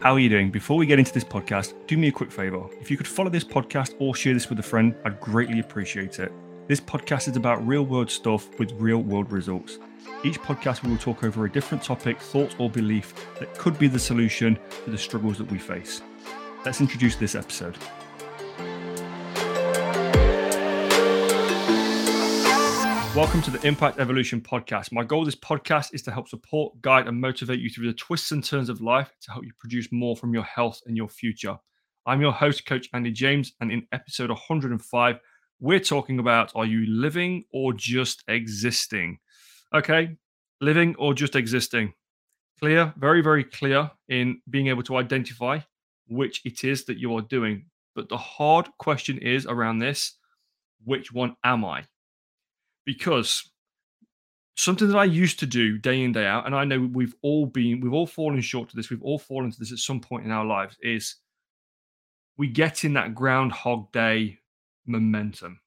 How are you doing? Before we get into this podcast, do me a quick favor. If you could follow this podcast or share this with a friend, I'd greatly appreciate it. This podcast is about real world stuff with real world results. Each podcast we will talk over a different topic, thought, or belief that could be the solution to the struggles that we face. Let's introduce this episode. Welcome to the Impact Evolution podcast. My goal of this podcast is to help support, guide, and motivate you through the twists and turns of life to help you produce more from your health and your future. I'm your host, Coach Andy James, and in episode 105, we're talking about are you living or just existing? Okay, living or just existing. Clear, very, very clear in being able to identify which it is that you are doing. But the hard question is around this which one am I? Because something that I used to do day in day out, and I know we've all been, we've all fallen short to this, we've all fallen to this at some point in our lives, is we get in that Groundhog Day momentum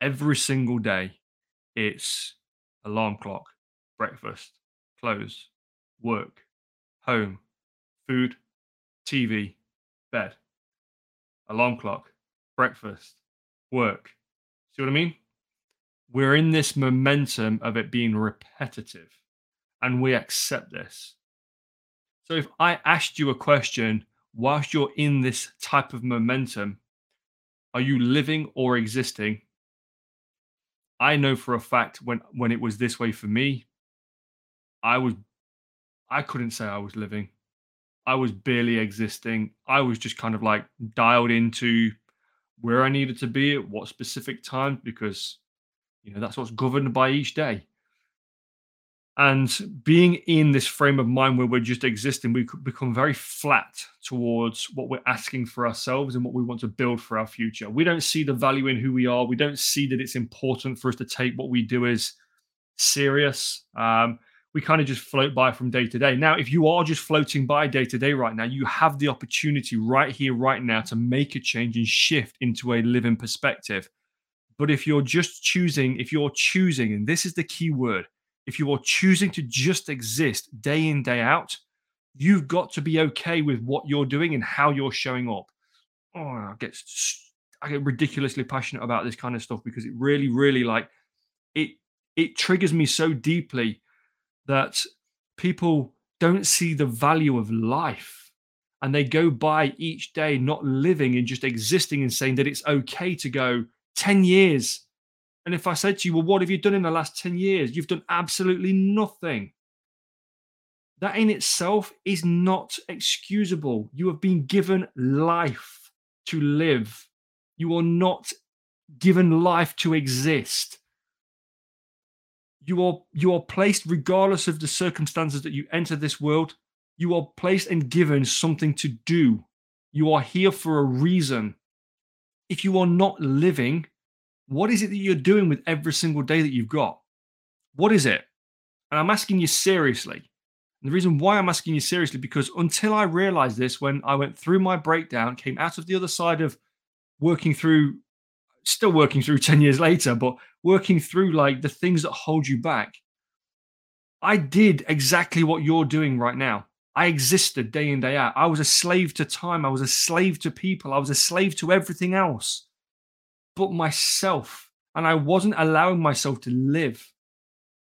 every single day. It's alarm clock, breakfast, clothes, work, home, food, TV, bed, alarm clock, breakfast, work. See what I mean? We're in this momentum of it being repetitive and we accept this. So if I asked you a question whilst you're in this type of momentum, are you living or existing? I know for a fact when when it was this way for me, I was I couldn't say I was living. I was barely existing. I was just kind of like dialed into where I needed to be at what specific time because you know, that's what's governed by each day. And being in this frame of mind where we're just existing, we become very flat towards what we're asking for ourselves and what we want to build for our future. We don't see the value in who we are. We don't see that it's important for us to take what we do as serious. Um, we kind of just float by from day to day. Now, if you are just floating by day to day right now, you have the opportunity right here, right now to make a change and shift into a living perspective. But if you're just choosing, if you're choosing, and this is the key word, if you are choosing to just exist day in, day out, you've got to be okay with what you're doing and how you're showing up. Oh, I get I get ridiculously passionate about this kind of stuff because it really, really like it it triggers me so deeply that people don't see the value of life and they go by each day not living and just existing and saying that it's okay to go 10 years. And if I said to you, well, what have you done in the last 10 years? You've done absolutely nothing. That in itself is not excusable. You have been given life to live. You are not given life to exist. You are you are placed regardless of the circumstances that you enter this world. You are placed and given something to do. You are here for a reason if you are not living, what is it that you're doing with every single day that you've got? What is it? And I'm asking you seriously. And the reason why I'm asking you seriously, because until I realized this, when I went through my breakdown, came out of the other side of working through, still working through 10 years later, but working through like the things that hold you back, I did exactly what you're doing right now. I existed day in, day out. I was a slave to time. I was a slave to people. I was a slave to everything else but myself. And I wasn't allowing myself to live.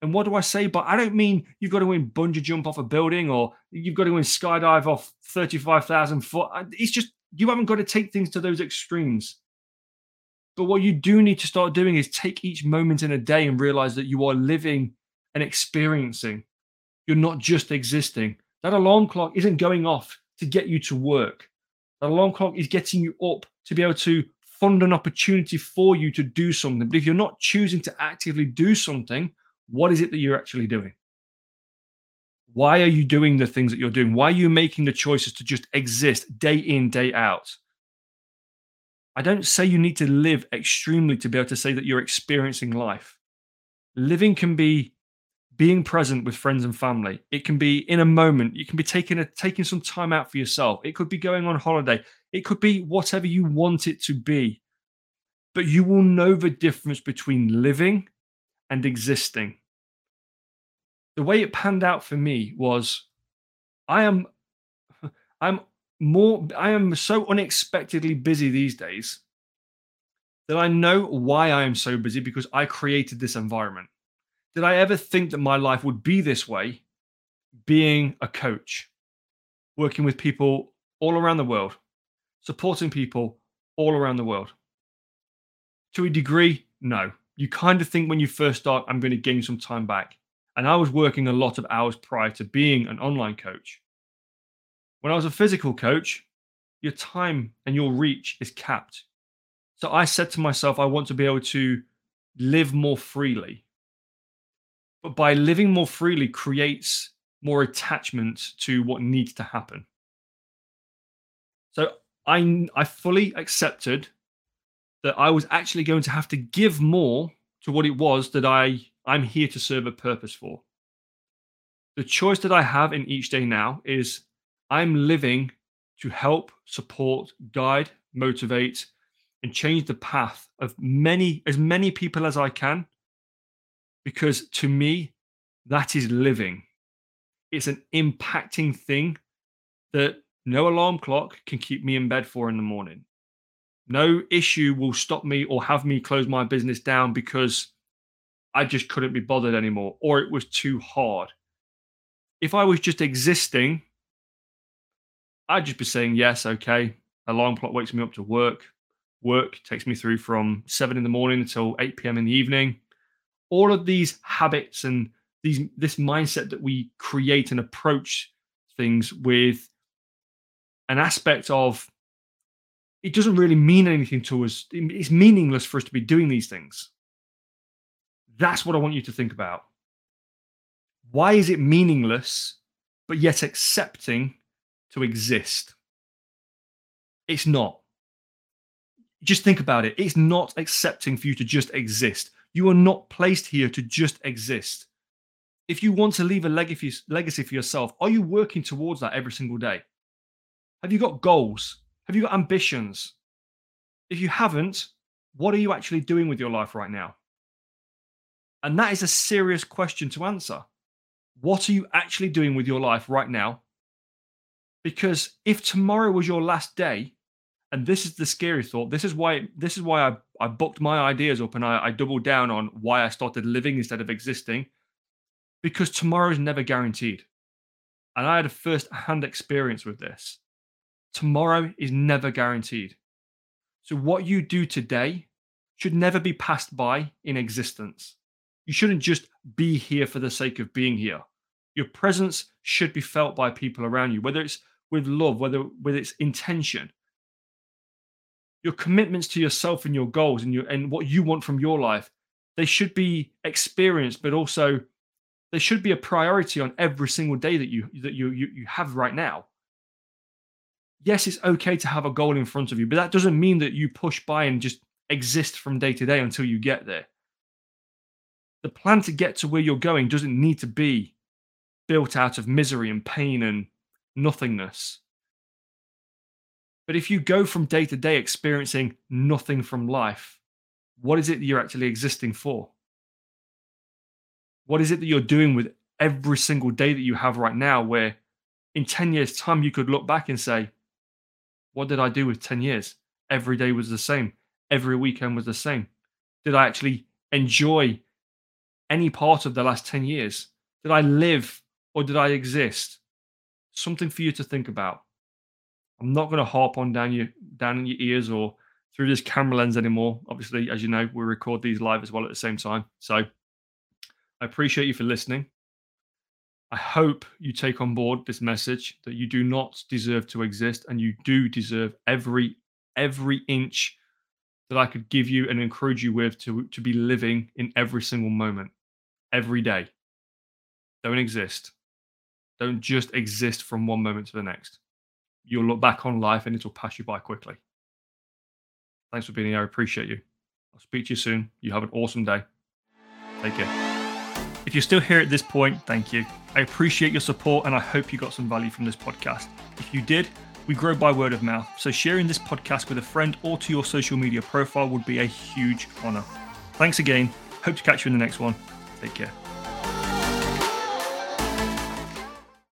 And what do I say? But I don't mean you've got to win bungee jump off a building or you've got to win skydive off 35,000 foot. It's just, you haven't got to take things to those extremes. But what you do need to start doing is take each moment in a day and realize that you are living and experiencing. You're not just existing. That alarm clock isn't going off to get you to work. That alarm clock is getting you up to be able to fund an opportunity for you to do something. But if you're not choosing to actively do something, what is it that you're actually doing? Why are you doing the things that you're doing? Why are you making the choices to just exist day in, day out? I don't say you need to live extremely to be able to say that you're experiencing life. Living can be being present with friends and family. It can be in a moment. You can be taking a taking some time out for yourself. It could be going on holiday. It could be whatever you want it to be. But you will know the difference between living and existing. The way it panned out for me was I am I'm more I am so unexpectedly busy these days that I know why I am so busy because I created this environment. Did I ever think that my life would be this way being a coach, working with people all around the world, supporting people all around the world? To a degree, no. You kind of think when you first start, I'm going to gain some time back. And I was working a lot of hours prior to being an online coach. When I was a physical coach, your time and your reach is capped. So I said to myself, I want to be able to live more freely. By living more freely creates more attachment to what needs to happen. So I, I fully accepted that I was actually going to have to give more to what it was that I, I'm here to serve a purpose for. The choice that I have in each day now is I'm living to help, support, guide, motivate, and change the path of many, as many people as I can. Because to me, that is living. It's an impacting thing that no alarm clock can keep me in bed for in the morning. No issue will stop me or have me close my business down because I just couldn't be bothered anymore or it was too hard. If I was just existing I'd just be saying, yes, okay. Alarm clock wakes me up to work. Work takes me through from seven in the morning until 8 p.m. in the evening. All of these habits and these this mindset that we create and approach things with an aspect of it doesn't really mean anything to us. It's meaningless for us to be doing these things. That's what I want you to think about. Why is it meaningless, but yet accepting to exist. It's not. Just think about it. It's not accepting for you to just exist. You are not placed here to just exist. If you want to leave a legacy for yourself, are you working towards that every single day? Have you got goals? Have you got ambitions? If you haven't, what are you actually doing with your life right now? And that is a serious question to answer. What are you actually doing with your life right now because if tomorrow was your last day, and this is the scary thought, this is why this is why I, I booked my ideas up and I, I doubled down on why I started living instead of existing. Because tomorrow is never guaranteed. And I had a first-hand experience with this. Tomorrow is never guaranteed. So what you do today should never be passed by in existence. You shouldn't just be here for the sake of being here. Your presence should be felt by people around you, whether it's with love, whether with its intention. Your commitments to yourself and your goals and your and what you want from your life, they should be experienced, but also they should be a priority on every single day that you that you you, you have right now. Yes, it's okay to have a goal in front of you, but that doesn't mean that you push by and just exist from day to day until you get there. The plan to get to where you're going doesn't need to be built out of misery and pain and nothingness. But if you go from day to day experiencing nothing from life, what is it that you're actually existing for? What is it that you're doing with every single day that you have right now, where in 10 years' time you could look back and say, What did I do with 10 years? Every day was the same, every weekend was the same. Did I actually enjoy any part of the last 10 years? Did I live or did I exist? something for you to think about. I'm not going to harp on down your down in your ears or through this camera lens anymore. Obviously, as you know, we record these live as well at the same time. So I appreciate you for listening. I hope you take on board this message that you do not deserve to exist and you do deserve every every inch that I could give you and encourage you with to, to be living in every single moment, every day. Don't exist. Don't just exist from one moment to the next. You'll look back on life and it'll pass you by quickly. Thanks for being here. I appreciate you. I'll speak to you soon. You have an awesome day. Take care. If you're still here at this point, thank you. I appreciate your support and I hope you got some value from this podcast. If you did, we grow by word of mouth, so sharing this podcast with a friend or to your social media profile would be a huge honor. Thanks again. Hope to catch you in the next one. Take care.